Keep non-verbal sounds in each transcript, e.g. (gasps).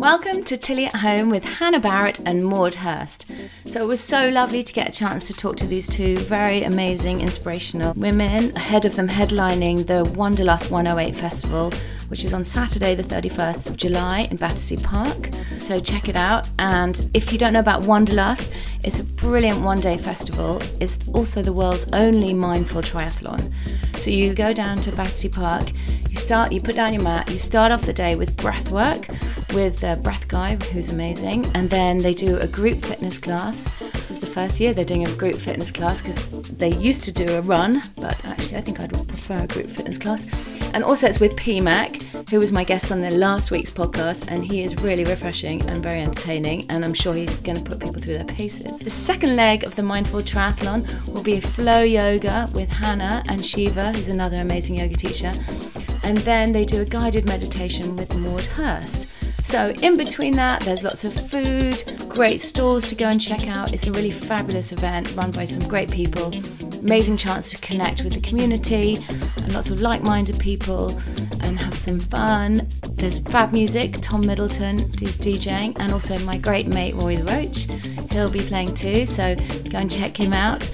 Welcome to Tilly at Home with Hannah Barrett and Maude Hirst. So it was so lovely to get a chance to talk to these two very amazing, inspirational women, ahead of them headlining the Wanderlust 108 Festival, which is on Saturday, the 31st of July in Battersea Park. So check it out. And if you don't know about Wanderlust, it's a brilliant one day festival. It's also the world's only mindful triathlon. So you go down to Battersea Park, you start, you put down your mat, you start off the day with breath work with a breath guy who's amazing, and then they do a group fitness class. This is the first year they're doing a group fitness class because they used to do a run, but actually I think I'd prefer a group fitness class. And also it's with PMAC, who was my guest on the last week's podcast, and he is really refreshing and very entertaining, and I'm sure he's going to put people through their paces. The second leg of the Mindful Triathlon will be a flow yoga with Hannah and Shiva, who's another amazing yoga teacher. And then they do a guided meditation with Maude Hirst. So, in between that, there's lots of food, great stalls to go and check out. It's a really fabulous event run by some great people. Amazing chance to connect with the community and lots of like minded people and have some fun. There's fab music, Tom Middleton is DJing, and also my great mate Roy the Roach. He'll be playing too, so go and check him out.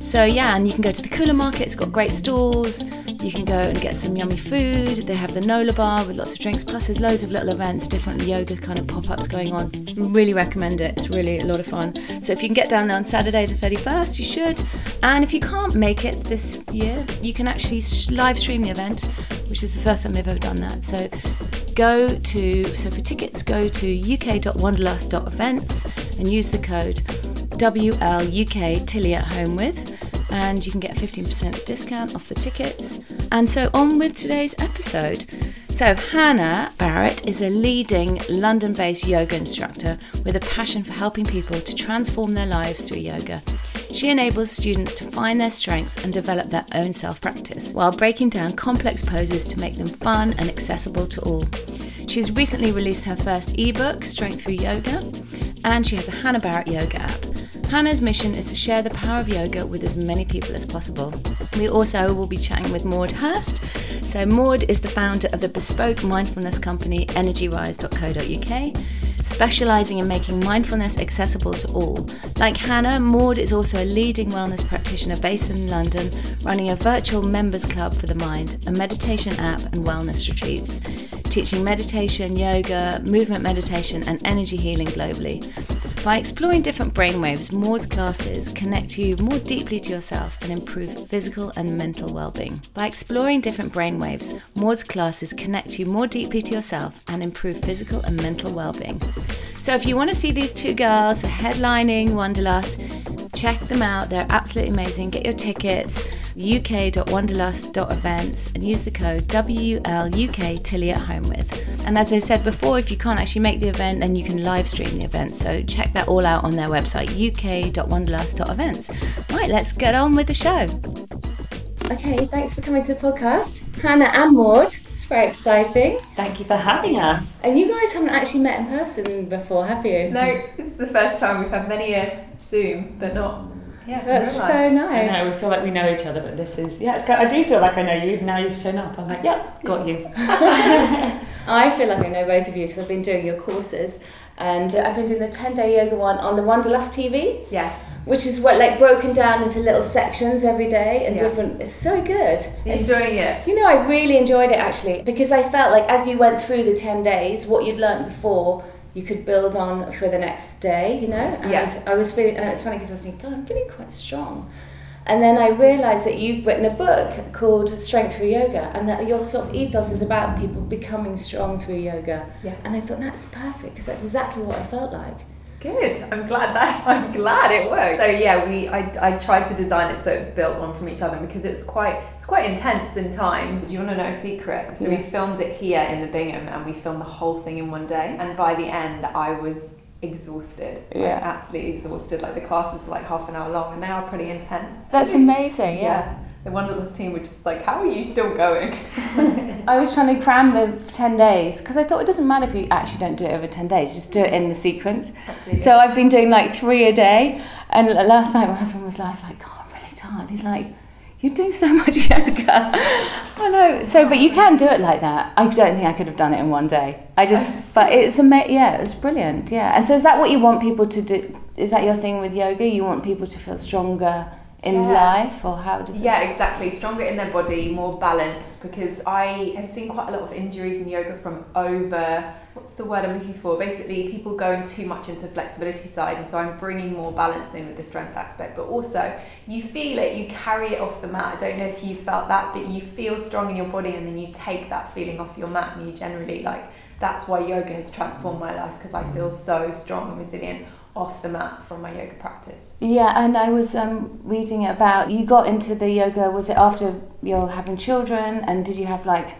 So yeah, and you can go to the Kula market. It's got great stalls. You can go and get some yummy food. They have the Nola bar with lots of drinks. Plus, there's loads of little events, different yoga kind of pop-ups going on. Really recommend it. It's really a lot of fun. So if you can get down there on Saturday the 31st, you should. And if you can't make it this year, you can actually live stream the event, which is the first time they've ever done that. So go to so for tickets, go to uk.wanderlust.events and use the code WLUK Tilly at home with, and you can get a 15% discount off the tickets. And so, on with today's episode. So, Hannah Barrett is a leading London based yoga instructor with a passion for helping people to transform their lives through yoga. She enables students to find their strengths and develop their own self practice while breaking down complex poses to make them fun and accessible to all. She's recently released her first ebook, Strength Through Yoga, and she has a Hannah Barrett yoga app. Hannah's mission is to share the power of yoga with as many people as possible. We also will be chatting with Maude Hirst. So, Maude is the founder of the bespoke mindfulness company energyrise.co.uk, specialising in making mindfulness accessible to all. Like Hannah, Maude is also a leading wellness practitioner based in London, running a virtual members club for the mind, a meditation app, and wellness retreats, teaching meditation, yoga, movement meditation, and energy healing globally. By exploring different brainwaves, Maude's classes connect you more deeply to yourself and improve physical and mental well-being. By exploring different brainwaves, Maude's classes connect you more deeply to yourself and improve physical and mental well-being. So if you want to see these two girls headlining Wanderlust, check them out. They're absolutely amazing. Get your tickets uk.wanderlust.events and use the code WLUK Tilly at home with. And as I said before, if you can't actually make the event, then you can live stream the event. So check that all out on their website, uk.wanderlust.events. Right, let's get on with the show. Okay, thanks for coming to the podcast, Hannah and Maude. It's very exciting. Thank you for having us. And you guys haven't actually met in person before, have you? No, this is the first time we've had many a Zoom, but not. Yeah, That's so nice. I know, we feel like we know each other, but this is, yeah, it's, good. I do feel like I know you, even now you've shown up. I'm like, yep, got you. (laughs) I feel like I know both of you because I've been doing your courses, and I've been doing the ten day yoga one on the Wanderlust TV, Yes. which is what like broken down into little sections every day and Yeah. different. It's so good. It's- enjoying it? you know, I really enjoyed it actually because I felt like as you went through the ten days, what you'd learnt before. You could build on for the next day, you know. And Yeah. I was feeling, and it's funny because I was thinking, God, I'm feeling quite strong. And then I realised that you've written a book called Strength Through Yoga, and that your sort of ethos is about people becoming strong through yoga. Yes. And I thought that's perfect because that's exactly what I felt like. Good. I'm glad that (laughs) I'm glad it worked. So yeah, we I, I tried to design it so it built one from each other because it's quite it's quite intense in times. Do you want to know a secret? So we filmed it here in the Bingham and we filmed the whole thing in one day. And by the end, I was exhausted. Like, Yeah. absolutely exhausted. Like the classes are like half an hour long and they are pretty intense. That's amazing, Yeah. The Wanderlust team were just like, how are you still going? (laughs) I was trying to cram the 10 days because I thought it doesn't matter if you actually don't do it over 10 days, just do it in the sequence. Absolutely. So I've been doing like three a day. And last night my husband was last like, God, I'm really tired. He's like, you're doing so (laughs) much yoga. I know. So, but you can do it like that. I don't think I could have done it in one day. I just, (laughs) but it's amazing. Yeah, it's brilliant. Yeah. And so, is that what you want people to do? Is that your thing with yoga? You want people to feel stronger in Yeah. life, or how does it? Yeah, exactly. Stronger in their body, more balanced. Because I have seen quite a lot of injuries in yoga from over. What's the word I'm looking for? Basically, people going too much into the flexibility side, and so I'm bringing more balance in with the strength aspect. But also, you feel it, you carry it off the mat. I don't know if you felt that, but you feel strong in your body, and then you take that feeling off your mat, and you generally like. That's why yoga has transformed my life because I feel so strong and resilient off the mat from my yoga practice. Yeah, and I was um, reading about you got into the yoga. Was it after you're having children, and did you have like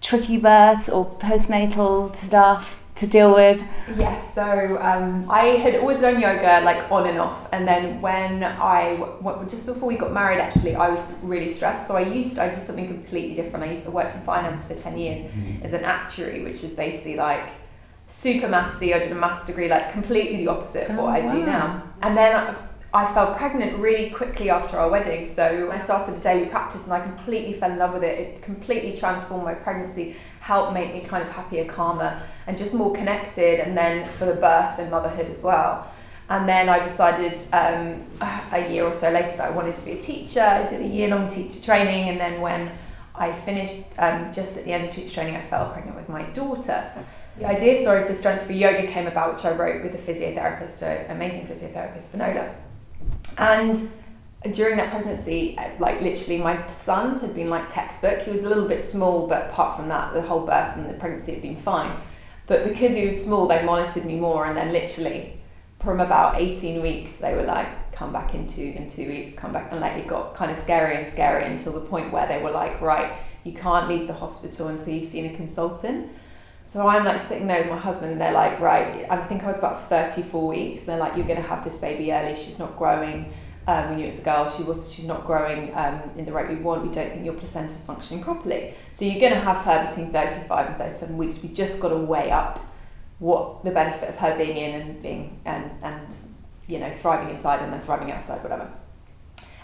tricky births or postnatal stuff to deal with? Yeah, so um, I had always done yoga like on and off, and then when I w- just before we got married, actually, I was really stressed. So I used I did something completely different. I used I worked in finance for ten years as an actuary, which is basically like super mathsy. I did a maths degree, like completely the opposite of what I do now. And then I, I fell pregnant really quickly after our wedding. So I started a daily practice and I completely fell in love with it. It completely transformed my pregnancy, helped make me kind of happier, calmer, and just more connected. And then for the birth and motherhood as well. And then I decided um, a year or so later that I wanted to be a teacher. I did a year long teacher training. And then when I finished um, just at the end of teacher training, I fell pregnant with my daughter. The idea story for Strength for Yoga came about, which I wrote with a physiotherapist, an amazing physiotherapist, Finola. And during that pregnancy, uh, like literally, my son's had been like textbook. He was a little bit small, but apart from that, the whole birth and the pregnancy had been fine. But because he was small, they monitored me more, and then literally, from about 18 weeks, they were like, come back in two, in two weeks, come back. And like it got kind of scary and scary until the point where they were like, right, you can't leave the hospital until you've seen a consultant. So I'm like sitting there with my husband, and they're like, right, I think I was about 34 weeks. And they're like, you're going to have this baby early. She's not growing. Um, we knew it was a girl. She was. She's not growing um, in the rate we want. We don't think your placenta's functioning properly. So you're going to have her between 35 and 37 weeks. We just got to weigh up what the benefit of her being in and being and and you know thriving inside and then thriving outside, whatever.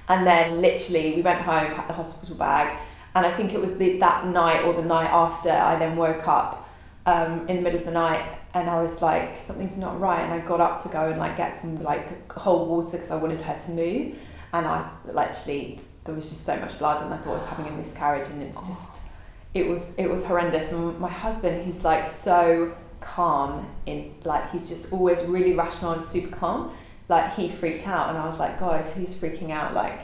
And then literally we went home, packed the hospital bag, and I think it was the, that night or the night after I then woke up um, in the middle of the night and I was like something's not right and I got up to go and like get some like cold water because I wanted her to move and I literally there was just so much blood and I thought I was having a miscarriage and it was just it was it was horrendous. And my husband who's like so calm in like he's just always really rational and super calm. Like he freaked out and I was like god if he's freaking out like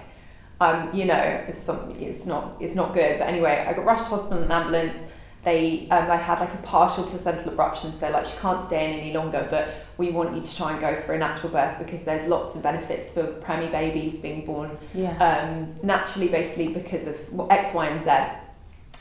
um you know it's something it's not it's not good. But anyway I got rushed to hospital in an ambulance they um, I had like a partial placental abruption so they're like she can't stay in any longer but we want you to try and go for a natural birth because there's lots of benefits for preemie babies being born Yeah. um, naturally basically because of well, X, Y, and Z,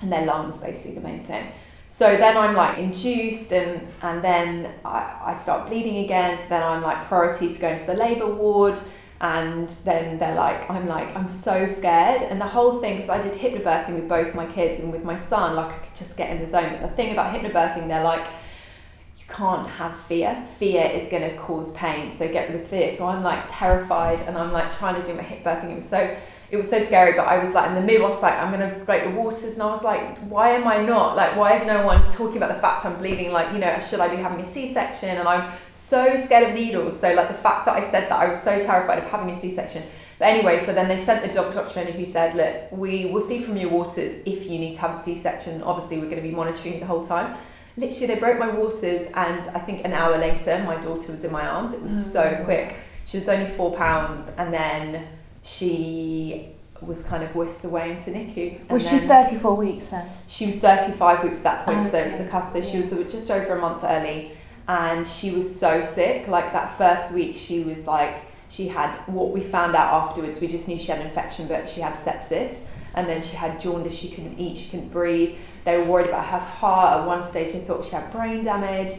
and their lungs basically the main thing. So then I'm like induced, and and then I, I start bleeding again. So then I'm like priority to go into the labour ward, and then they're like I'm like I'm so scared, and the whole thing because I did hypnobirthing with both my kids and with my son, like I could just get in the zone. But the thing about hypnobirthing, they're like can't have fear. Fear is going to cause pain, so get rid of fear. So I'm like terrified, and I'm like trying to do my hip birthing. It was so, it was so scary. But I was like, in the middle, I was like, I'm going to break the waters, and I was like, why am I not? Like, why is no one talking about the fact I'm bleeding? Like, you know, should I be having a C-section? And I'm so scared of needles. So like the fact that I said that, I was so terrified of having a C-section. But anyway, so then they sent the doc- doctor in who said, look, we will see from your waters if you need to have a C-section. Obviously, we're going to be monitoring you the whole time literally they broke my waters and I think an hour later my daughter was in my arms. It was mm. so quick. She was only four pounds and then she was kind of whisked away into NICU. Was she 34 weeks then? she was 35 weeks at that point, so it's the Okay. cusp. So she was just over a month early, and she was so sick. Like that first week, she was like, she had what we found out afterwards. We just knew she had an infection, but she had sepsis, and then she had jaundice. She couldn't eat, she couldn't breathe. They were worried about her heart. At one stage, they thought she had brain damage.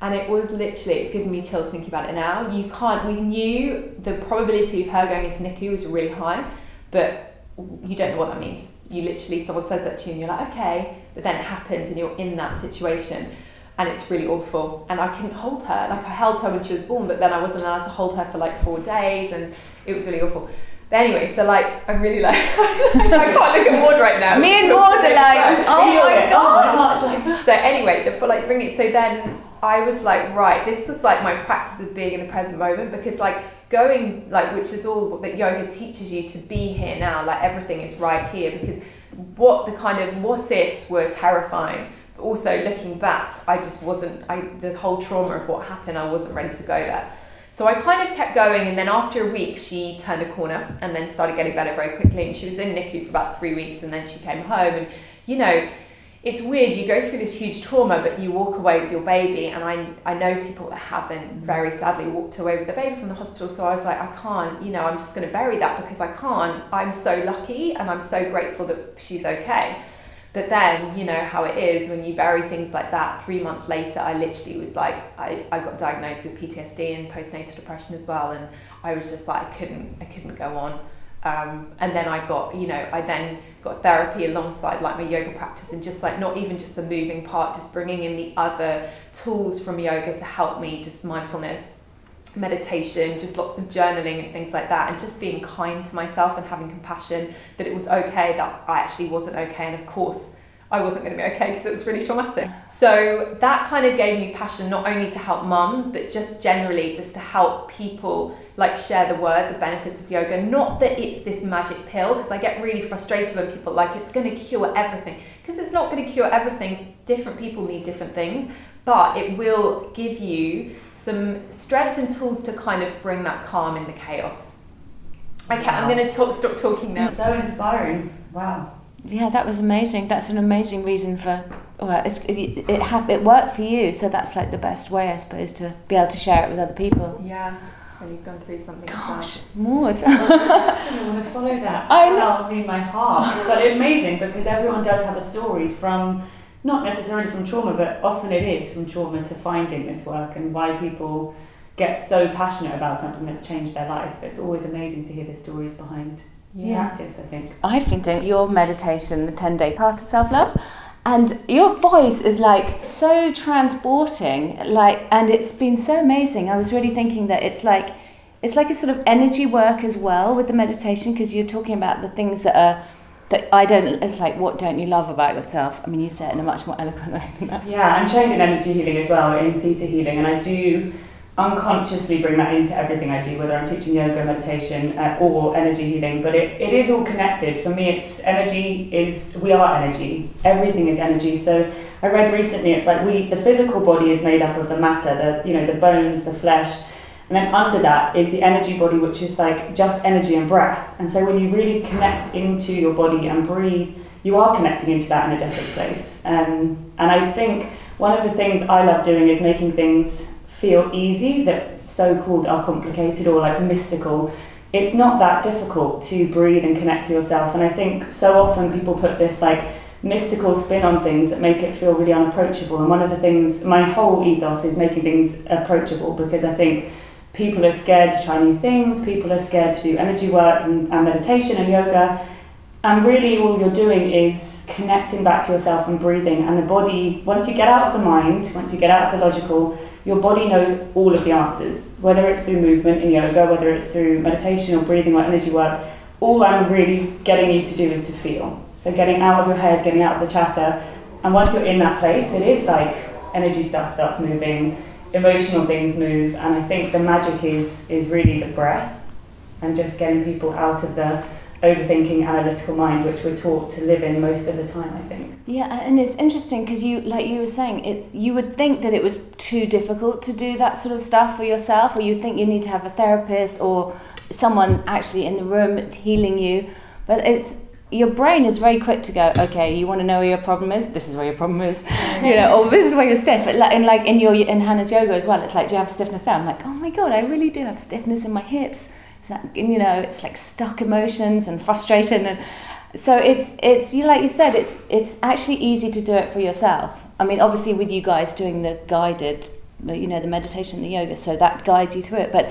And it was literally, it's giving me chills thinking about it now. You can't, we knew the probability of her going into NICU was really high, but you don't know what that means. You literally, someone says that to you and you're like, okay, but then it happens and you're in that situation and it's really awful. And I couldn't hold her. Like I held her when she was born, but then I wasn't allowed to hold her for like four days and it was really awful. But anyway, so like I'm really like (laughs) I can't look at Maude right now. Me and Maude are like, oh my it. god. Oh my heart's like, So anyway, the, but like bring it. So then I was like, right, this was like my practice of being in the present moment because like going like which is all that yoga teaches you to be here now. Like everything is right here because what the kind of what ifs were terrifying. But also looking back, I just wasn't. I the whole trauma of what happened, I wasn't ready to go there. So I kind of kept going, and then after a week, she turned a corner and then started getting better very quickly. And she was in NICU for about three weeks, and then she came home. And you know, it's weird. You go through this huge trauma, but you walk away with your baby. And I, I know people that haven't mm-hmm. very sadly walked away with their baby from the hospital. So I was like, I can't. You know, I'm just going to bury that because I can't. I'm so lucky, and I'm so grateful that she's okay. But then, you know how it is when you bury things like that. Three months later, I literally was like, I, I got diagnosed with PTSD and postnatal depression as well, and I was just like, I couldn't, I couldn't go on. Um, and then I got, you know, I then got therapy alongside like my yoga practice, and just like not even just the moving part, just bringing in the other tools from yoga to help me, just mindfulness, meditation, just lots of journaling and things like that, and just being kind to myself and having compassion that it was okay that I actually wasn't okay, and of course I wasn't going to be okay because it was really traumatic. So that kind of gave me passion not only to help mums, but just generally just to help people like share the word, the benefits of yoga. Not that it's this magic pill, because I get really frustrated when people like it's going to cure everything, because it's not going to cure everything. Different people need different things, but it will give you some strength and tools to kind of bring that calm in the chaos. Okay, I'm going to talk, stop talking now. so inspiring. Wow. Yeah, that was amazing. That's an amazing reason for. Well, it's, it it, hap- it worked for you, so that's like the best way, I suppose, to be able to share it with other people. Yeah, when you've gone through something. Gosh, Maude. I want to follow that. (laughs) I know. That'll be my heart. But it's amazing because everyone does have a story from, not necessarily from trauma, but often it is from trauma to finding this work and why people get so passionate about something that's changed their life. It's always amazing to hear the stories behind Yeah. practice, I think. I've been doing your meditation, the 10 day path to self love, and your voice is like so transporting, like, and it's been so amazing. I was really thinking that it's like, it's like a sort of energy work as well with the meditation because you're talking about the things that are that I don't. It's like what don't you love about yourself? I mean, you say it in a much more eloquent way than that. Yeah, I'm trained in energy healing as well, in theta healing, and I do unconsciously bring that into everything I do, whether I'm teaching yoga, meditation, uh, or energy healing. But it, it is all connected. For me, it's energy is we are energy. Everything is energy. So I read recently, it's like we the physical body is made up of the matter, the you know the bones, the flesh. And then under that is the energy body, which is like just energy and breath. And so when you really connect into your body and breathe, you are connecting into that energetic place. Um, and I think one of the things I love doing is making things feel easy that so called are complicated or like mystical. It's not that difficult to breathe and connect to yourself. And I think so often people put this like mystical spin on things that make it feel really unapproachable. And one of the things, my whole ethos is making things approachable because I think people are scared to try new things, people are scared to do energy work and, and meditation and yoga. And really, all you're doing is connecting back to yourself and breathing. And the body, once you get out of the mind, once you get out of the logical, your body knows all of the answers, whether it's through movement in yoga, whether it's through meditation or breathing or energy work. All I'm really getting you to do is to feel. So, getting out of your head, getting out of the chatter. And once you're in that place, it is like energy stuff starts moving, emotional things move. And I think the magic is, is really the breath and just getting people out of the overthinking analytical mind which we're taught to live in most of the time i think Yeah, and it's interesting because you, like you were saying, it. You would think that it was too difficult to do that sort of stuff for yourself, or you think you need to have a therapist or someone actually in the room healing you. But it's your brain is very quick to go, okay, you want to know where your problem is? This is where your problem is, (laughs) you know, or this is where you're stiff. Like- And like in your in Hannah's yoga as well, it's like, do you have stiffness there? I'm like, oh my god, I really do have stiffness in my hips. Is that, you know, it's like stuck emotions and frustration and so it's it's you like you said it's it's actually easy to do it for yourself. I mean, obviously with you guys doing the guided, you know, the meditation, the yoga, so that guides you through it. But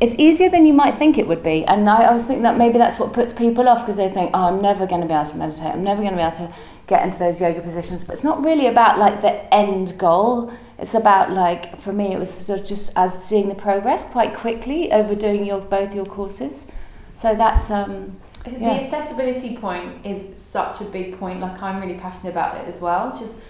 it's easier than you might think it would be. And I, I was thinking that maybe that's what puts people off because they think, oh, I'm never going to be able to meditate. I'm never going to be able to get into those yoga positions. But it's not really about like the end goal. It's about like for me, it was sort of just as seeing the progress quite quickly over doing your both your courses. So that's um, The accessibility point is such a big point. Like I'm really passionate about it as well. Just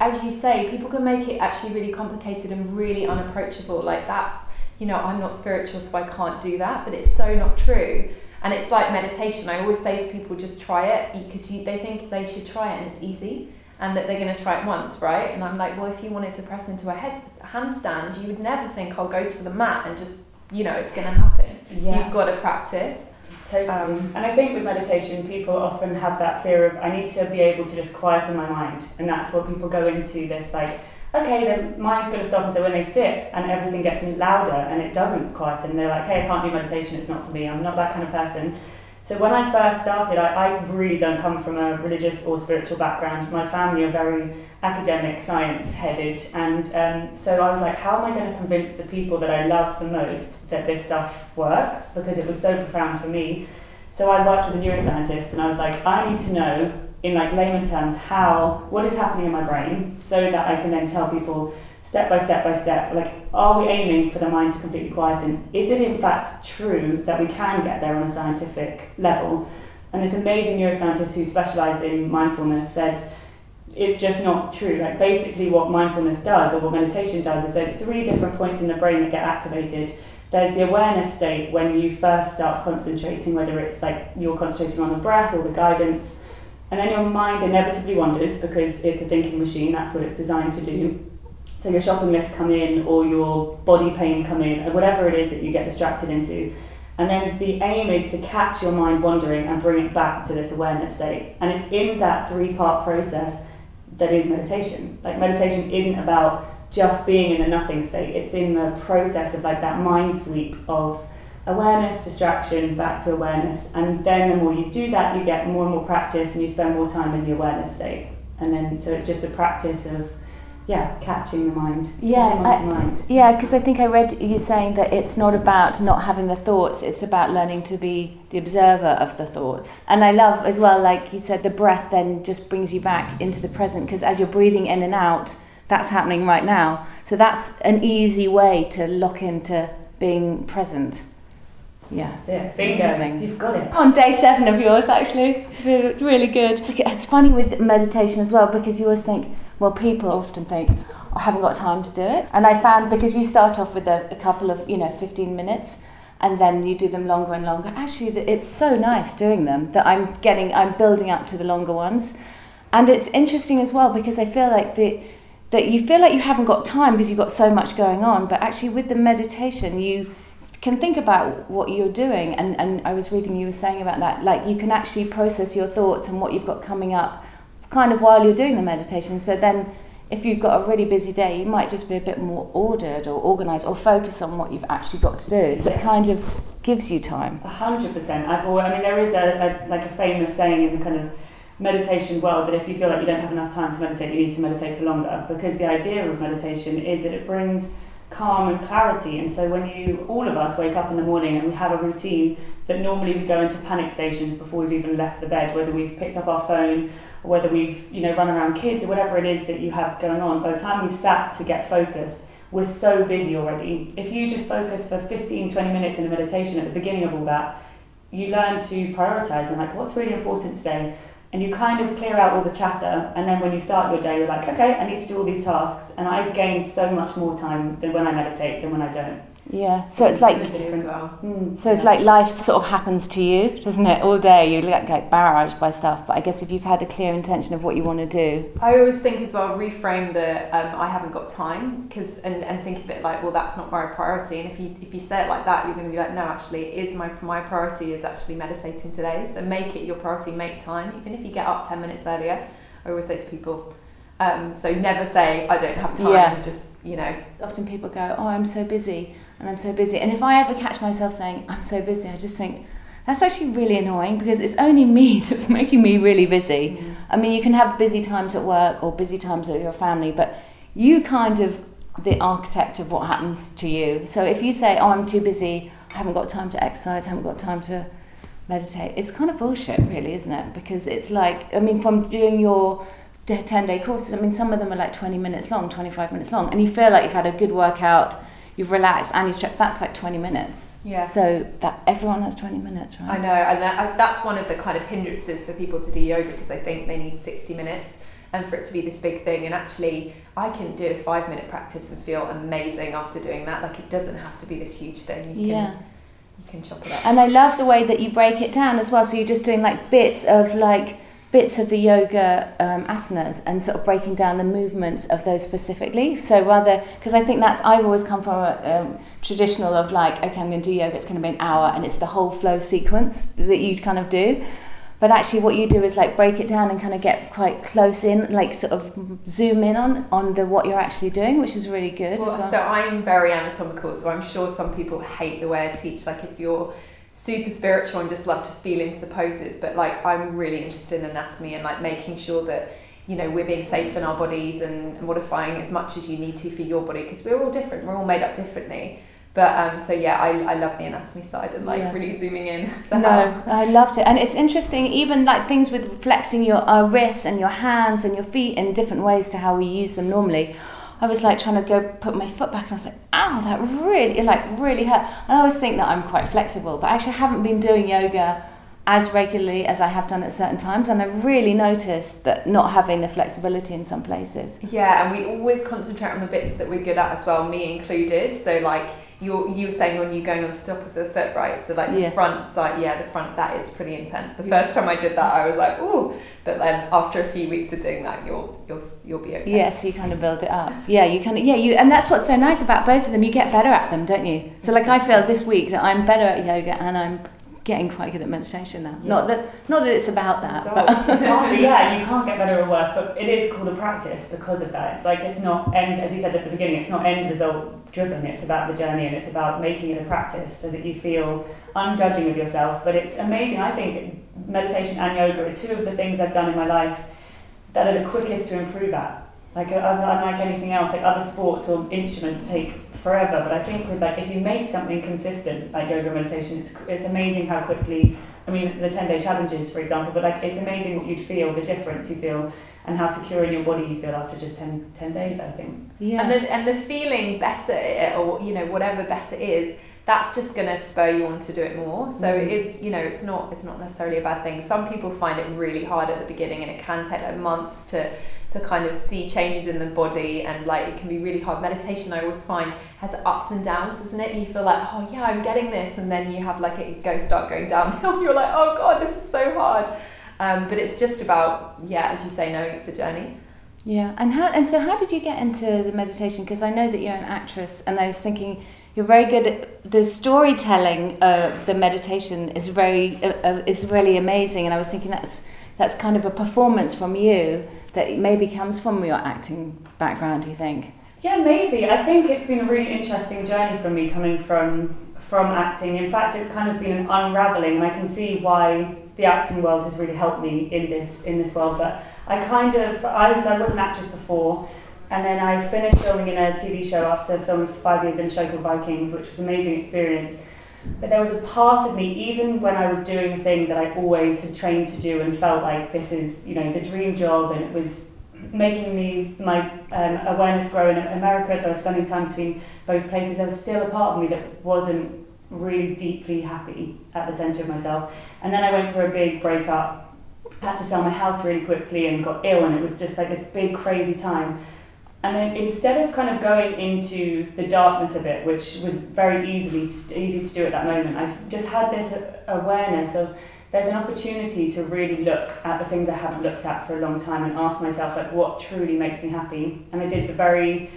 as you say, people can make it actually really complicated and really unapproachable. Like that's you know I'm not spiritual, so I can't do that. But it's so not true. And it's like meditation. I always say to people, just try it because you, they think they should try it and it's easy and that they're going to try it once, right? And I'm like, well, if you wanted to press into a head handstand, you would never think I'll go to the mat and just you know it's going to happen. Yeah. You've got to practice. Totally. Um, and I think with meditation, people often have that fear of, I need to be able to just quieten my mind. And that's what people go into this like, okay, the mind's going to stop. And so when they sit and everything gets louder and it doesn't quieten, they're like, hey, I can't do meditation, it's not for me, I'm not that kind of person. So when I first started, I, I really don't come from a religious or spiritual background. My family are very academic, science headed. And um, so I was like, how am I going to convince the people that I love the most that this stuff works? Because it was so profound for me. So I worked with a neuroscientist and I was like, I need to know in like layman terms how what is happening in my brain so that I can then tell people step by step by step like are we aiming for the mind to completely quieten? Is it in fact true that we can get there on a scientific level? And this amazing neuroscientist who specialized in mindfulness said it's just not true. Like basically what mindfulness does or what meditation does is there's three different points in the brain that get activated. There's the awareness state when you first start concentrating whether it's like you're concentrating on the breath or the guidance and then your mind inevitably wanders because it's a thinking machine, that's what it's designed to do. So your shopping list come in or your body pain come in or whatever it is that you get distracted into. And then the aim is to catch your mind wandering and bring it back to this awareness state. And it's in that three part process that is meditation. Like meditation isn't about just being in a nothing state. It's in the process of like that mind sweep of awareness, distraction, back to awareness. And then the more you do that, you get more and more practice and you spend more time in the awareness state. And then, so it's just a practice of, yeah, catching the mind. Yeah, I- the mind. Yeah, because I think I read you saying that it's not about not having the thoughts, it's about learning to be the observer of the thoughts. And I love as well, like you said, the breath then just brings you back into the present because as you're breathing in and out, that's happening right now. So that's an easy way to lock into being present. Yeah. That's it. Bingo. Amazing. You've got it. On day seven of yours, actually. It's really good. It's funny with meditation as well because you always think, well, people often think, oh, I haven't got time to do it. And I found because you start off with a, a couple of, you know, 15 minutes and then you do them longer and longer. Actually, it's so nice doing them that I'm getting, I'm building up to the longer ones. And it's interesting as well because I feel like the, that you feel like you haven't got time because you've got so much going on. But actually, with the meditation, you can think about what you're doing and, and I was reading you were saying about that like you can actually process your thoughts and what you've got coming up kind of while you're doing the meditation so then if you've got a really busy day you might just be a bit more ordered or organized or focus on what you've actually got to do so it kind of gives you time A hundred percent. I've always, I mean, there is a, a like a famous saying in the kind of meditation world that if you feel like you don't have enough time to meditate, you need to meditate for longer. Because the idea of meditation is that it brings calm and clarity. And so when you, all of us, wake up in the morning and we have a routine that normally we go into panic stations before we've even left the bed, whether we've picked up our phone or whether we've, you know, run around kids or whatever it is that you have going on. By the time we've sat to get focused, we're so busy already. If you just focus for 15, 20 minutes in a meditation at the beginning of all that, you learn to prioritize and like what's really important today. And you kind of clear out all the chatter, and then when you start your day, you're like, okay, I need to do all these tasks, and I gain so much more time than when I meditate than when I don't. Yeah so it's like well. Mm, so it's yeah. like life sort of happens to you doesn't it all day you get, get barraged by stuff but I guess if you've had a clear intention of what you want to do I always think as well, reframe the um, I haven't got time because and, and think of it like, well, that's not my priority. And if you if you say it like that, you're going to be like, no, actually, it is my my priority is actually meditating today. So make it your priority. Make time, even if you get up ten minutes earlier. I always say to people, um, so never say I don't have time. Yeah. Just you know, often people go, "Oh, I'm so busy," and I'm so busy. And if I ever catch myself saying, "I'm so busy," I just think that's actually really annoying because it's only (laughs) me that's making me really busy. Mm. I mean, you can have busy times at work or busy times with your family, but you kind of the architect of what happens to you. So if you say, "Oh, I'm too busy," I haven't got time to exercise, I haven't got time to meditate. It's kind of bullshit, really, isn't it? Because it's like, I mean, from doing your 10 day courses, I mean, some of them are like 20 minutes long, 25 minutes long, and you feel like you've had a good workout, you've relaxed, and you stretch, that's like 20 minutes. Yeah. So that everyone has 20 minutes, right? I know, and that, that's one of the kind of hindrances for people to do yoga because I think they need 60 minutes and for it to be this big thing. And actually, I can do a five minute practice and feel amazing after doing that. Like, it doesn't have to be this huge thing. You yeah. Can, you can chop it up. And I love the way that you break it down as well. So you're just doing like bits of like bits of the yoga um, asanas and sort of breaking down the movements of those specifically. So rather, because I think that's I've always come from a um, traditional of like, okay, I'm going to do yoga. It's going to be an hour, and it's the whole flow sequence that you kind of do. But actually, what you do is like break it down and kind of get quite close in, like sort of zoom in on on the what you're actually doing, which is really good Well, as well. So I'm very anatomical, so I'm sure some people hate the way I teach. Like if you're super spiritual and just love to feel into the poses, but like I'm really interested in anatomy and like making sure that you know we're being safe in our bodies and modifying as much as you need to for your body because we're all different. We're all made up differently. But um, so yeah, I, I love the anatomy side and like Yeah. really zooming in (laughs) to No, help. I loved it, and it's interesting. Even like things with flexing your uh, wrists and your hands and your feet in different ways to how we use them normally. I was like trying to go put my foot back, and I was like, "Ow, that really, like really hurt." And I always think that I'm quite flexible, but actually, I haven't been doing yoga as regularly as I have done at certain times, and I really noticed that not having the flexibility in some places. Yeah, and we always concentrate on the bits that we're good at as well, me included. So like you you were saying when you're going on the top of the foot, right? So like Yeah. the front side, yeah, the front that is pretty intense. The Yeah. first time I did that, I was like, ooh, but then after a few weeks of doing that, you'll you'll you'll be okay. Yeah, so you kind of build it up. Yeah, you kind of yeah you, and that's what's so nice about both of them. You get better at them, don't you? So like I feel this week that I'm better at yoga and I'm getting quite good at meditation now. Not that not that it's about that, So, but partly, (laughs) yeah, you can't get better or worse, but it is called a practice because of that. It's like it's not end, as you said at the beginning, it's not end result driven. It's about the journey and it's about making it a practice so that you feel unjudging of yourself. But it's amazing. I think meditation and yoga are two of the things I've done in my life that are the quickest to improve at. Like uh, other- unlike anything else, like other sports or instruments take forever. But I think with like if you make something consistent, like yoga meditation, it's, it's amazing how quickly. I mean, the ten day challenges, for example. But like it's amazing what you'd feel, the difference you feel, and how secure in your body you feel after just 10, 10 days. I think. yeah. And the and the feeling better or you know whatever better is, that's just going to spur you on to do it more. So Mhm. it is you know it's not it's not necessarily a bad thing. Some people find it really hard at the beginning, and it can take like months to to kind of see changes in the body and like it can be really hard. Meditation I always find has ups and downs, doesn't it? You feel like oh yeah I'm getting this, and then you have like it go start going downhill. (laughs) You're like oh god this is so hard. Um, but it's just about yeah as you say knowing it's a journey. Yeah, and how and so how did you get into the meditation? Because I know that you're an actress, and I was thinking you're very good at the storytelling. of the meditation is very uh, uh, is really amazing, and I was thinking that's that's kind of a performance from you that maybe comes from your acting background. Do you think? Yeah, maybe. I think it's been a really interesting journey for me coming from from acting. In fact, it's kind of been an unraveling, and I can see why the acting world has really helped me in this in this world. But I kind of I was I was an actress before, and then I finished filming in a TV show after filming for five years in a show called Vikings, which was an amazing experience. But there was a part of me, even when I was doing the thing that I always had trained to do and felt like this is, you know, the dream job, and it was making me my um, awareness grow in America. So I was spending time between both places. There was still a part of me that wasn't really deeply happy at the centre of myself. And then I went through a big breakup, had to sell my house really quickly, and got ill. And it was just like this big crazy time. And then instead of kind of going into the darkness of it, which was very easily easy to do at that moment, I've just had this awareness of there's an opportunity to really look at the things I haven't looked at for a long time and ask myself like what truly makes me happy. And I did the very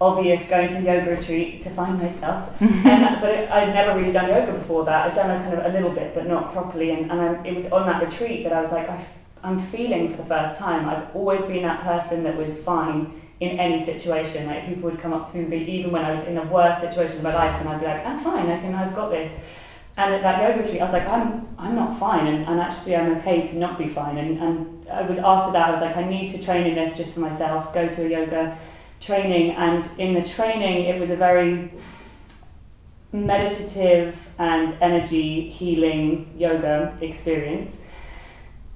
obvious going to a yoga retreat to find myself. (laughs) and, but it, I'd never really done yoga before that. I'd done a kind of a little bit, but not properly. And, and I, it was on that retreat that I was like, I, I'm feeling for the first time. I've always been that person that was fine in any situation. Like people would come up to me, even when I was in the worst situation of my life, and I'd be like, I'm fine. I can. I've got this. And at that yoga retreat, I was like, I'm, I'm not fine, and, and actually I'm okay to not be fine. And, and I was after that, I was like, I need to train in this just for myself. Go to a yoga training, and in the training, it was a very meditative and energy healing yoga experience.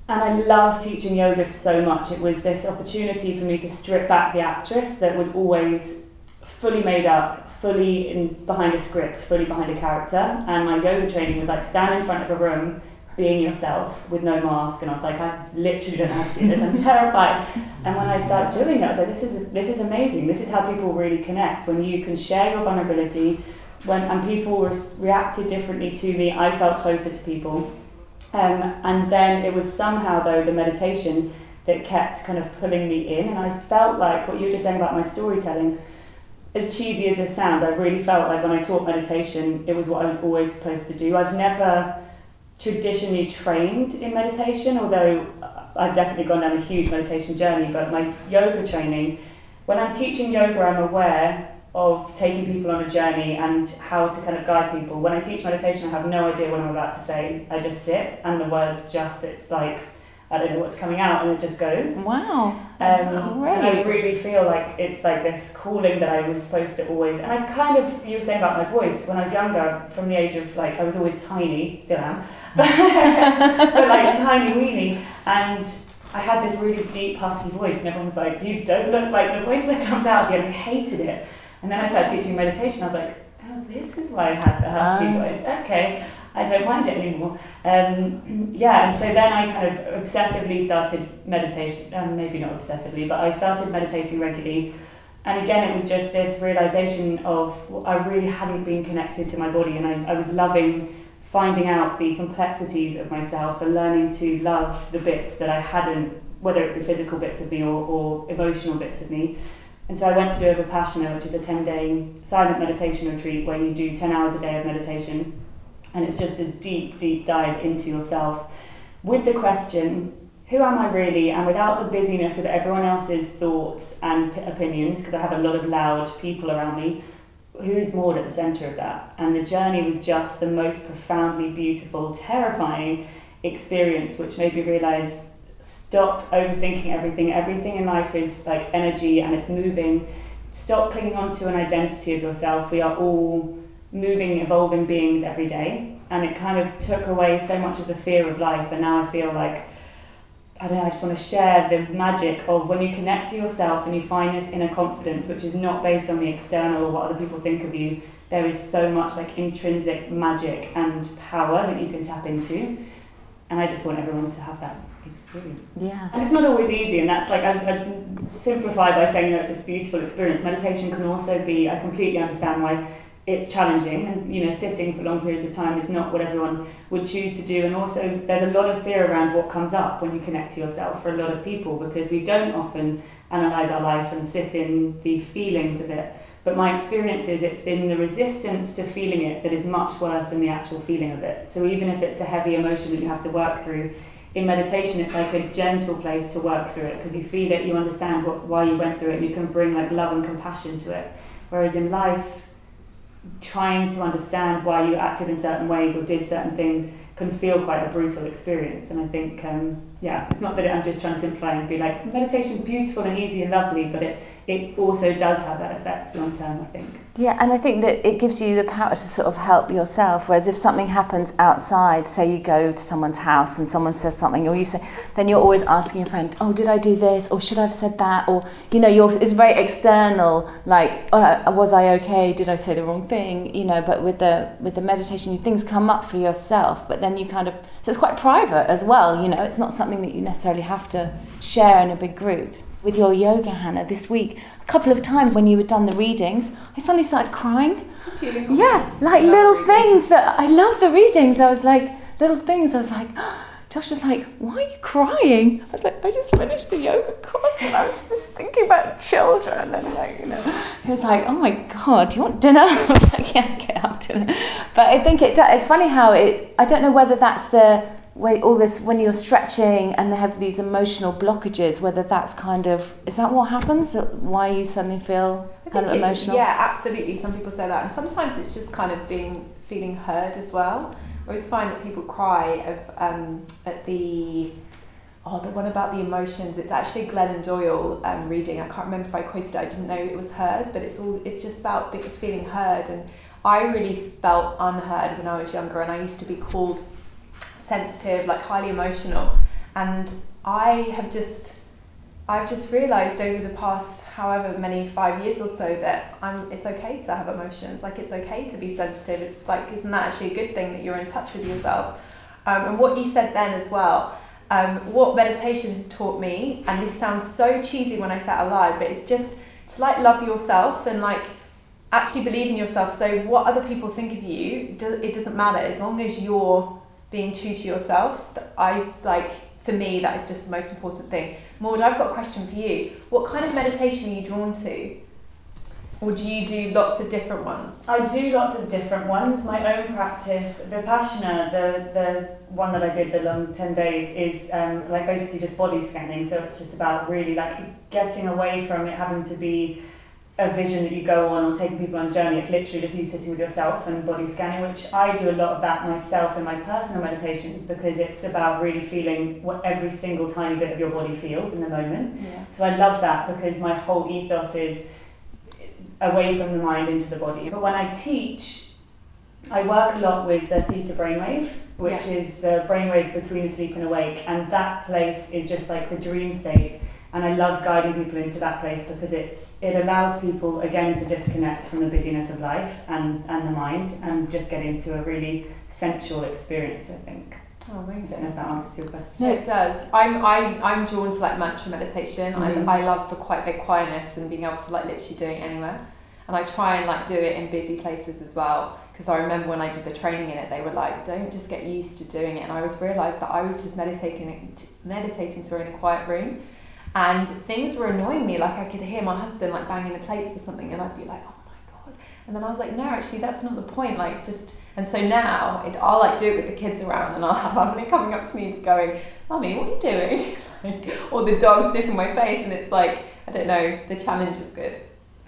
And I love teaching yoga so much. It was this opportunity for me to strip back the actress that was always fully made up, fully in, behind a script, fully behind a character. And my yoga training was like stand in front of a room, being yourself with no mask. And I was like, I literally don't know how to do this. I'm (laughs) terrified. And when I started doing it, I was like, this is this is amazing. This is how people really connect when you can share your vulnerability. When and people re- reacted differently to me, I felt closer to people. Um, and then it was somehow though the meditation that kept kind of pulling me in, and I felt like what you were just saying about my storytelling as cheesy as this sounds, I really felt like when I taught meditation, it was what I was always supposed to do. I've never traditionally trained in meditation, although I've definitely gone down a huge meditation journey. But my yoga training, when I'm teaching yoga, I'm aware of taking people on a journey and how to kind of guide people. When I teach meditation, I have no idea what I'm about to say. I just sit, and the words just, it's like I don't know what's coming out, and it just goes. Wow, that's Um, great. and I really feel like it's like this calling that I was supposed to always. And I kind of, you were saying about my voice when I was younger, from the age of like I was always tiny, still am, (laughs) but like tiny weeny, and I had this really deep husky voice, and everyone was like, "You don't look like the voice that comes out of you," and I hated it. And then I started teaching meditation. I was like, "Oh, this is why I had the husky Ah. voice. Okay." I don't mind it anymore. Um, (clears throat) yeah, and so then I kind of obsessively started meditation, um, maybe not obsessively, but I started meditating regularly. And again, it was just this realization of well, I really hadn't been connected to my body, and I, I was loving finding out the complexities of myself and learning to love the bits that I hadn't, whether it be physical bits of me or, or emotional bits of me. And so I went to do a Vipassana, which is a 10 day silent meditation retreat where you do 10 hours a day of meditation and it's just a deep, deep dive into yourself with the question, who am I really? And without the busyness of everyone else's thoughts and p- opinions, because I have a lot of loud people around me, who's Maude at the centre of that? And the journey was just the most profoundly beautiful, terrifying experience, which made me realise stop overthinking everything. Everything in life is like energy and it's moving. Stop clinging on to an identity of yourself. We are all moving, evolving beings every day. And it kind of took away so much of the fear of life. And now I feel like, I don't know, I just want to share the magic of when you connect to yourself and you find this inner confidence, which is not based on the external or what other people think of you. There is so much like intrinsic magic and power that you can tap into. And I just want everyone to have that experience. Yeah. And it's not always easy, and that's like I, I simplify by saying that it's this beautiful experience. Meditation can also be. I completely understand why it's challenging, and you know, sitting for long periods of time is not what everyone would choose to do. And also, there's a lot of fear around what comes up when you connect to yourself for a lot of people because we don't often analyze our life and sit in the feelings of it. But my experience is it's in the resistance to feeling it that is much worse than the actual feeling of it. So even if it's a heavy emotion that you have to work through, in meditation it's like a gentle place to work through it because you feel it, you understand what, why you went through it, and you can bring like love and compassion to it. Whereas in life, trying to understand why you acted in certain ways or did certain things can feel quite a brutal experience. And I think, um, yeah, it's not that I'm just trying to simplify and be like, meditation's beautiful and easy and lovely, but it, it also does have that effect long term, I think. Yeah, and I think that it gives you the power to sort of help yourself. Whereas if something happens outside, say you go to someone's house and someone says something, or you say, then you're always asking your friend, "Oh, did I do this? Or should I have said that?" Or you know, you're, it's very external. Like, uh, was I okay? Did I say the wrong thing? You know, but with the with the meditation, things come up for yourself. But then you kind of so it's quite private as well. You know, it's not something that you necessarily have to share in a big group. With your yoga, Hannah, this week, a couple of times when you had done the readings, I suddenly started crying. Yeah, like little things that I love the readings. I was like, little things. I was like, (gasps) Josh was like, why are you crying? I was like, I just finished the yoga course and I was just thinking about children and like, you know. He was like, oh my God, do you want dinner? (laughs) I was like, yeah, get up to it. But I think it, it's funny how it, I don't know whether that's the way all this, when you're stretching and they have these emotional blockages, whether that's kind of, is that what happens? Why you suddenly feel kind of emotional? Yeah, absolutely. Some people say that, and sometimes it's just kind of being feeling heard as well. I always find that people cry of, um, at the oh the one about the emotions. It's actually Glennon Doyle um, reading. I can't remember if I quoted it. I didn't know it was hers, but it's all it's just about feeling heard. And I really felt unheard when I was younger, and I used to be called sensitive, like highly emotional, and I have just I've just realised over the past however many five years or so that I'm it's okay to have emotions. Like it's okay to be sensitive. It's like isn't that actually a good thing that you're in touch with yourself? Um, and what you said then as well, um, what meditation has taught me, and this sounds so cheesy when I say it aloud, but it's just to like love yourself and like actually believe in yourself. So what other people think of you, it doesn't matter as long as you're being true to yourself. I like for me that is just the most important thing. Maude, I've got a question for you. What kind of meditation are you drawn to? Or do you do lots of different ones? I do lots of different ones. My own practice, Vipassana, the, the one that I did the long 10 days, is um, like basically just body scanning. So it's just about really like getting away from it having to be a vision that you go on or taking people on a journey. It's literally just you sitting with yourself and body scanning, which I do a lot of that myself in my personal meditations because it's about really feeling what every single tiny bit of your body feels in the moment. Yeah. So I love that because my whole ethos is away from the mind into the body. But when I teach, I work a lot with the theta brainwave, which yeah. is the brainwave between asleep and awake, and that place is just like the dream state. And I love guiding people into that place because it's it allows people again to disconnect from the busyness of life and, and the mind and just get into a really sensual experience, I think. Oh, amazing. I don't know if that answers your question. No, it does. I'm I, I'm drawn to like mantra meditation. Mhm. I, I love the quite big quietness and being able to like literally do it anywhere. And I try and like do it in busy places as well. Because I remember when I did the training in it, they were like, "Don't just get used to doing it." And I was realised that I was just meditating, meditating, sorry, in a quiet room, and things were annoying me. Like I could hear my husband like banging the plates or something, and I'd be like, "Oh my god!" And then I was like, "No, actually, that's not the point. Like just." And so now it, I'll like do it with the kids around, and I'll have Emily coming up to me going, "Mummy, what are you doing?" (laughs) like, or the dog sniffing my face, and it's like I don't know. The challenge is good.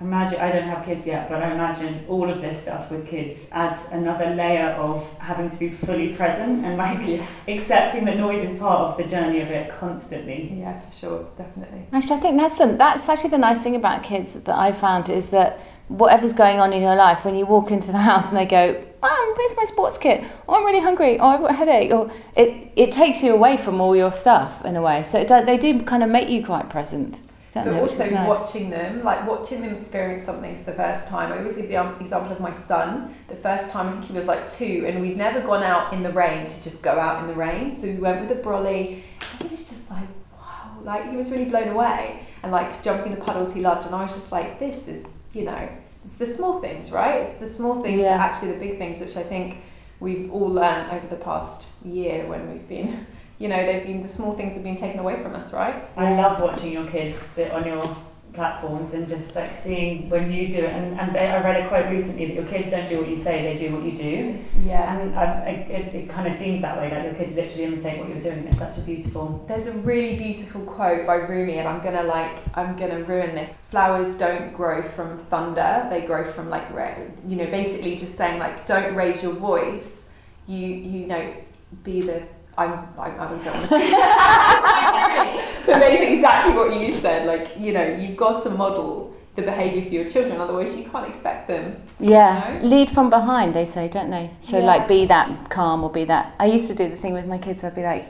Imagine, I don't have kids yet, but I imagine all of this stuff with kids adds another layer of having to be fully present and like Yeah. accepting that noise is part of the journey of it constantly. Yeah, for sure, definitely. Actually, I think that's the that's actually the nice thing about kids that I found is that whatever's going on in your life, when you walk into the house and they go, "Mum, where's my sports kit? Oh, I'm really hungry. Oh, I've got a headache." Or it it takes you away from all your stuff in a way. So it, they do kind of make you quite present. But also nice. watching them, like watching them experience something for the first time. I always give the um, example of my son. The first time I think he was like two, and we'd never gone out in the rain to just go out in the rain. So we went with a brolly, and he was just like, wow, like he was really blown away, and like jumping in the puddles he loved. And I was just like, this is, you know, it's the small things, right? It's the small things Yeah. that are actually the big things, which I think we've all learned over the past year when we've been. You know, they've been the small things have been taken away from us, right? I love watching your kids on your platforms and just like seeing when you do it. And, and I read a quote recently that your kids don't do what you say, they do what you do. Yeah. And I, I, it, it kind of seems that way, like your kids literally imitate what you're doing. It's such a beautiful. There's a really beautiful quote by Rumi, and I'm gonna like I'm gonna ruin this. Flowers don't grow from thunder; they grow from like rain. You know, basically just saying like don't raise your voice. You you know, be the I'm I, I don't want to say. (laughs) but basically, exactly what you said. Like you know, you've got to model the behaviour for your children, otherwise you can't expect them. Yeah, No? lead from behind, they say, don't they? So, Yeah. like, be that calm or be that. I used to do the thing with my kids, I'd be like,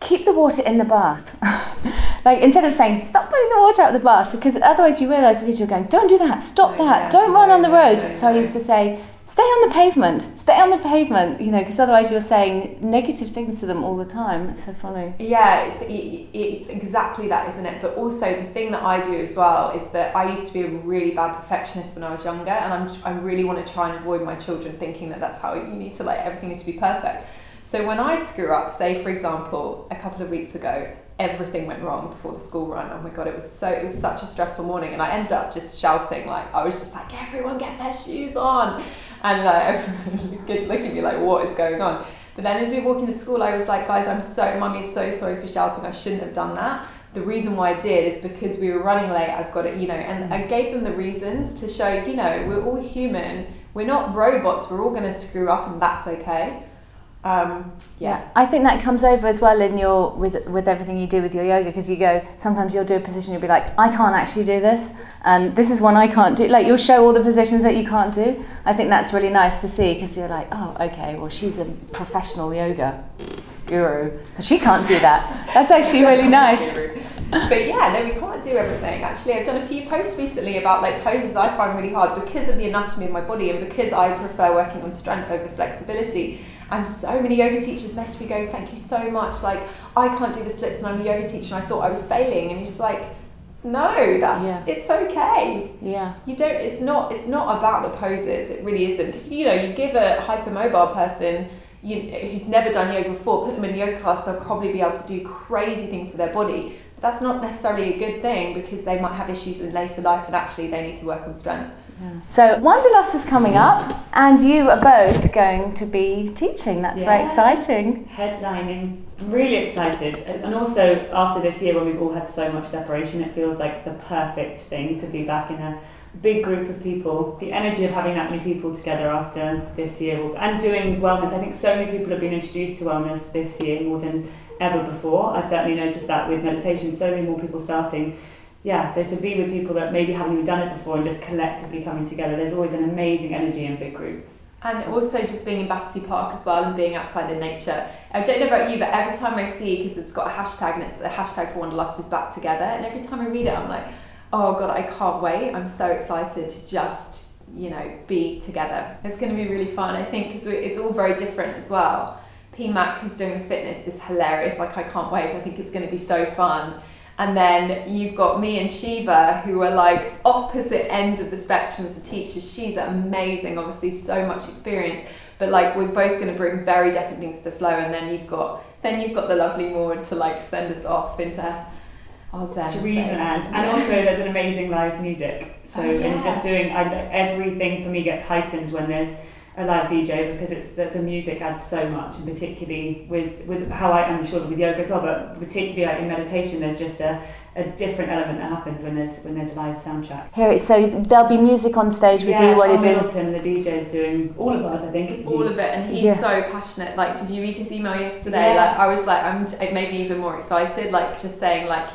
keep the water in the bath. (laughs) like, instead of saying, stop putting the water out of the bath, because otherwise you realise because you're going, don't do that, stop No, that, yeah, don't no, run on the road. no, so, I used to say, stay on the pavement, stay on the pavement, you know, because otherwise you're saying negative things to them all the time. It's so funny. Yeah, it's it, it's exactly that, isn't it? But also the thing that I do as well is that I used to be a really bad perfectionist when I was younger, and I'm I really want to try and avoid my children thinking that that's how you need to like everything needs to be perfect. So when I screw up, say for example, a couple of weeks ago, everything went wrong before the school run. Oh my god, it was so it was such a stressful morning, and I ended up just shouting like I was just like everyone get their shoes on, and like (laughs) kids looking at me like what is going on. But then as we walk into school, I was like, guys, I'm so, mummy so sorry for shouting. I shouldn't have done that. The reason why I did is because we were running late. I've got it, you know, and I gave them the reasons to show, you know, we're all human. We're not robots. We're all going to screw up, and that's okay. Um, yeah. I think that comes over as well in your with with everything you do with your yoga because you go sometimes you'll do a position you'll be like I can't actually do this and this is one I can't do like you'll show all the positions that you can't do I think that's really nice to see because you're like oh okay well she's a professional yoga guru. She can't do that. That's actually really nice. but yeah, no, we can't do everything. Actually, I've done a few posts recently about like poses I find really hard because of the anatomy of my body and because I prefer working on strength over flexibility. And so many yoga teachers message me go, thank you so much. Like, I can't do the splits and I'm a yoga teacher and I thought I was failing. And you're just like, no, that's yeah. it's okay. Yeah. You don't. It's not. It's not about the poses. It really isn't. Because you know, you give a hypermobile person you, who's never done yoga before, put them in a yoga class, they'll probably be able to do crazy things with their body. But that's not necessarily a good thing because they might have issues in later life and actually they need to work on strength. Yeah. So Wanderlust is coming up, and you are both going to be teaching. That's yeah. very exciting. Headlining, really excited, and also after this year when we've all had so much separation, it feels like the perfect thing to be back in a big group of people. The energy of having that many people together after this year, and doing wellness. I think so many people have been introduced to wellness this year more than ever before. I've certainly noticed that with meditation. So many more people starting yeah, so to be with people that maybe haven't even done it before and just collectively coming together, there's always an amazing energy in big groups. And also just being in Battersea Park as well and being outside in nature. I don't know about you, but every time I see, because it's got a hashtag and it's the hashtag for Wanderlust is back together, and every time I read it, I'm like, oh God, I can't wait. I'm so excited to just, you know, be together. It's going to be really fun, I think, because it's all very different as well. PMAC, who's doing the fitness, is hilarious. Like, I can't wait. I think it's going to be so fun. And then you've got me and Shiva, who are like opposite end of the spectrum as a teacher. She's amazing, obviously, so much experience. But like we're both going to bring very different things to the flow. And then you've got then you've got the lovely Maude to like send us off into our zen Dreamland. And yeah. also there's an amazing live music. So oh, yeah. just doing I, everything for me gets heightened when there's a live DJ because it's the, the music adds so much, and particularly with, with how I, I'm sure with yoga as well, but particularly like in meditation, there's just a, a different element that happens when there's when there's a live soundtrack. Here, so there'll be music on stage with yeah, you while you're doing. Middleton, the DJ is doing all of ours, I think. Isn't all he? of it, and he's yeah. so passionate. Like, did you read his email yesterday? Yeah. Like, I was like, I'm. It made me even more excited. Like, just saying like,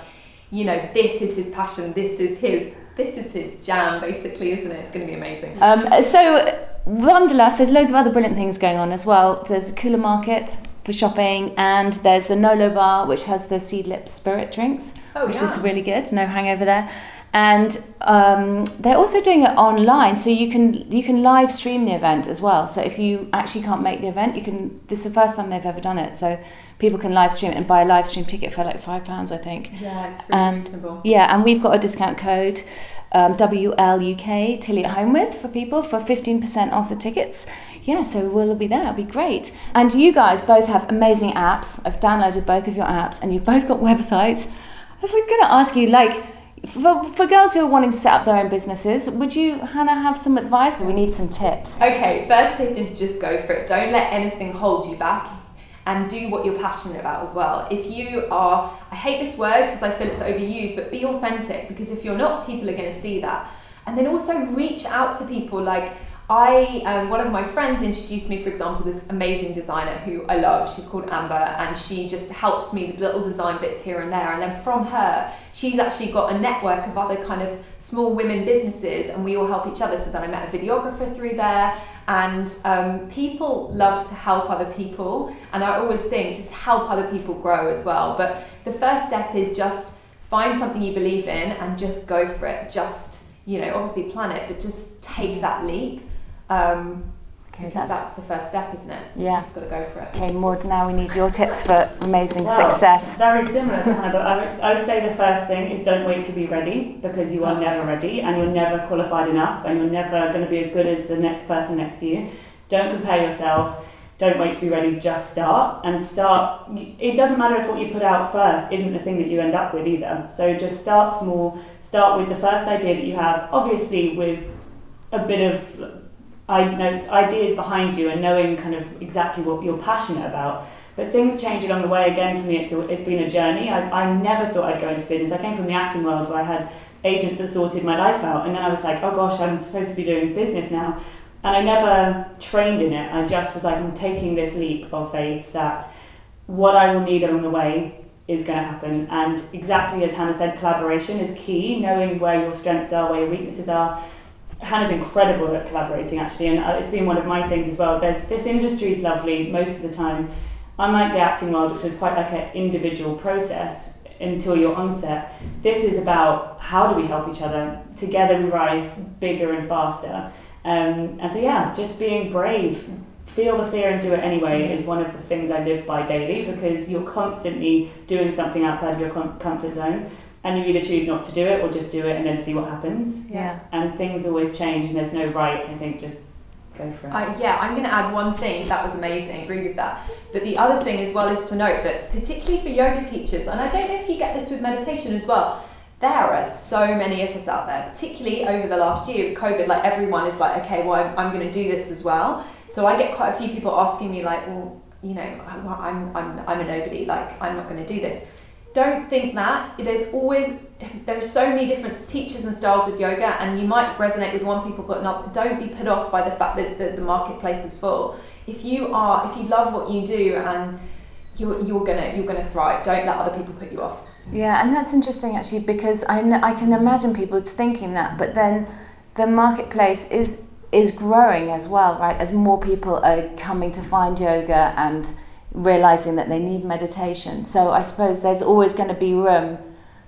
you know, this is his passion. This is his. This is his jam, basically, isn't it? It's going to be amazing. Um, so Wanderlust, there's loads of other brilliant things going on as well. There's a Kula Market for shopping, and there's the Nolo Bar, which has the Seedlip spirit drinks, oh, which yeah. is really good. No hangover there. And um, they're also doing it online, so you can you can live stream the event as well. So if you actually can't make the event, you can. This is the first time they've ever done it, so people can live stream it and buy a live stream ticket for like five pounds, I think. Yeah, it's really and, reasonable. Yeah, and we've got a discount code um, WLUK Tilly at Home with for people for 15% off the tickets. Yeah, so we'll be there. It'll be great. And you guys both have amazing apps. I've downloaded both of your apps and you've both got (laughs) websites. I was going to ask you, like, for, for girls who are wanting to set up their own businesses, would you, Hannah, have some advice? We need some tips. Okay, first tip is just go for it. Don't let anything hold you back and do what you're passionate about as well. If you are, I hate this word because I feel it's overused, but be authentic because if you're not, people are going to see that. And then also reach out to people like, I um, one of my friends introduced me, for example, this amazing designer who I love. She's called Amber, and she just helps me with little design bits here and there. And then from her, she's actually got a network of other kind of small women businesses, and we all help each other. So then I met a videographer through there, and um, people love to help other people. And I always think just help other people grow as well. But the first step is just find something you believe in and just go for it. Just you know, obviously plan it, but just take that leap um, okay, that's, that's the first step, isn't it? Yeah. You just got to go for it. Okay, Maude, now we need your tips for amazing well, success. Very similar to Hannah, but I would, I would say the first thing is don't wait to be ready because you are never ready and you're never qualified enough and you're never going to be as good as the next person next to you. Don't compare yourself. Don't wait to be ready, just start and start. It doesn't matter if what you put out first isn't the thing that you end up with either. So just start small, start with the first idea that you have, obviously, with a bit of I know ideas behind you and knowing kind of exactly what you're passionate about. But things change along the way. Again, for me, it's, a, it's been a journey. I, I never thought I'd go into business. I came from the acting world where I had agents that sorted my life out, and then I was like, oh gosh, I'm supposed to be doing business now. And I never trained in it. I just was like, I'm taking this leap of faith that what I will need along the way is going to happen. And exactly as Hannah said, collaboration is key, knowing where your strengths are, where your weaknesses are, Hannah's incredible at collaborating actually, and uh, it's been one of my things as well. There's this industry is lovely most of the time. unlike the acting world, which was quite like an individual process until your onset, this is about how do we help each other? Together we rise bigger and faster. Um, and so, yeah, just being brave, feel the fear and do it anyway is one of the things I live by daily because you're constantly doing something outside of your com- comfort zone and you either choose not to do it or just do it and then see what happens. Yeah. And things always change and there's no right, I think, just go for it. Uh, yeah, I'm going to add one thing. That was amazing. Agree with that. But the other thing as well is to note that particularly for yoga teachers, and I don't know if you get this with meditation as well. There are so many of us out there, particularly over the last year with COVID. Like everyone is like, okay, well, I'm, I'm going to do this as well. So I get quite a few people asking me like, well, you know, I'm, I'm, I'm a nobody. Like I'm not going to do this don't think that. There's always there are so many different teachers and styles of yoga and you might resonate with one people but not don't be put off by the fact that the, the marketplace is full. If you are if you love what you do and you're, you're gonna you're gonna thrive. Don't let other people put you off. Yeah and that's interesting actually because I, I can imagine people thinking that but then the marketplace is is growing as well right as more people are coming to find yoga and realizing that they need meditation. So I suppose there's always going to be room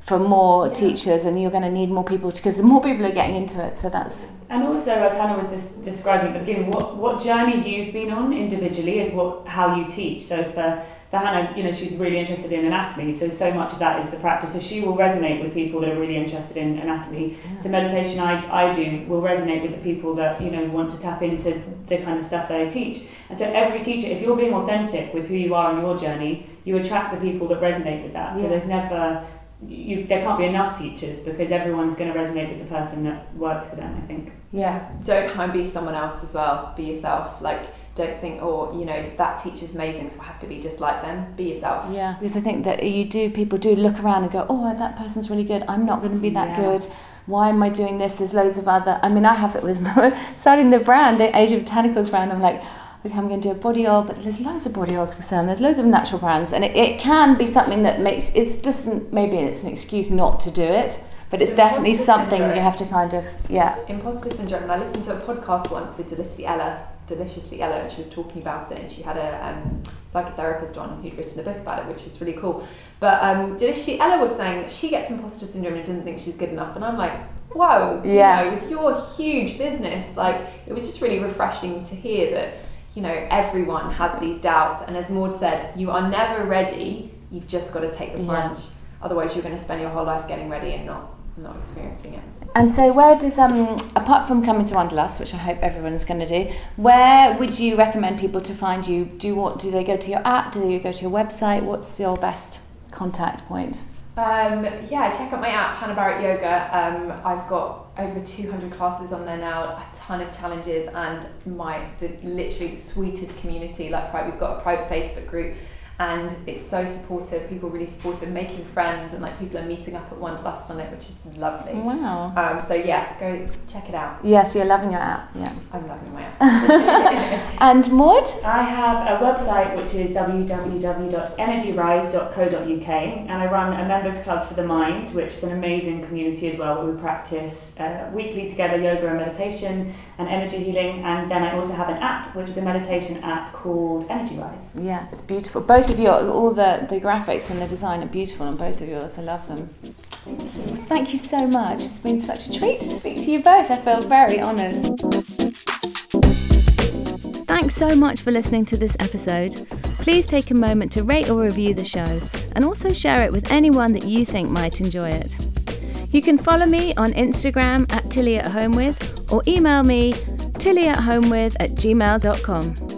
for more yeah. teachers, and you're going to need more people because the more people are getting into it. So that's and also as Hannah was des- describing at the beginning, what what journey you've been on individually is what how you teach. So for for Hannah, you know, she's really interested in anatomy, so so much of that is the practice. So she will resonate with people that are really interested in anatomy. Yeah. The meditation I, I do will resonate with the people that, you know, want to tap into the kind of stuff that I teach. And so every teacher, if you're being authentic with who you are on your journey, you attract the people that resonate with that. So yeah. there's never you, there can't be enough teachers because everyone's going to resonate with the person that works for them, I think. Yeah, don't try and be someone else as well. Be yourself. Like, don't think, oh, you know, that teacher's amazing, so I have to be just like them. Be yourself. Yeah, because I think that you do, people do look around and go, oh, that person's really good. I'm not going to be that yeah. good. Why am I doing this? There's loads of other. I mean, I have it with (laughs) starting the brand, the Asia Botanicals brand. I'm like, okay, I'm going to do a body oil, but there's loads of body oils for sale. There's loads of natural brands, and it, it can be something that makes it's just maybe it's an excuse not to do it. But it's, definitely something syndrome. you have to kind of, yeah. Imposter syndrome. And I listened to a podcast once with Deliciously Ella Deliciously Ella, and she was talking about it, and she had a um, psychotherapist on who'd written a book about it, which is really cool. But um, Deliciously Ella was saying that she gets imposter syndrome and doesn't think she's good enough, and I'm like, whoa, yeah. you know, with your huge business, like it was just really refreshing to hear that you know everyone has these doubts, and as Maude said, you are never ready. You've just got to take the plunge. Yeah. Otherwise, you're going to spend your whole life getting ready and not not experiencing it. And so, where does um apart from coming to Wanderlust, which I hope everyone's going to do, where would you recommend people to find you? Do what? Do they go to your app? Do they go to your website? What's your best contact point? Um, yeah, check out my app, Hannah Barrett Yoga. Um, I've got over 200 classes on there now, a ton of challenges, and my the literally the sweetest community. Like, right, we've got a private Facebook group and it's so supportive. People really supportive, making friends, and like people are meeting up at Wanderlust on it, which is lovely. Wow. Um, so yeah, go check it out. Yes, you're loving your app. Yeah. I'm loving my app. (laughs) and Maude? I have a website which is www.energyrise.co.uk, and I run a members club for the mind, which is an amazing community as well, where we practice uh, weekly together yoga and meditation and energy healing. And then I also have an app, which is a meditation app called Energy Rise. Yeah, it's beautiful. Both of you, all the, the graphics and the design are beautiful on both of yours. I love them. Thank you. So much. It's been such a treat to speak to you both. I feel very honoured. Thanks so much for listening to this episode. Please take a moment to rate or review the show and also share it with anyone that you think might enjoy it. You can follow me on Instagram at Tilly at Home With or email me tilly at home with at gmail.com.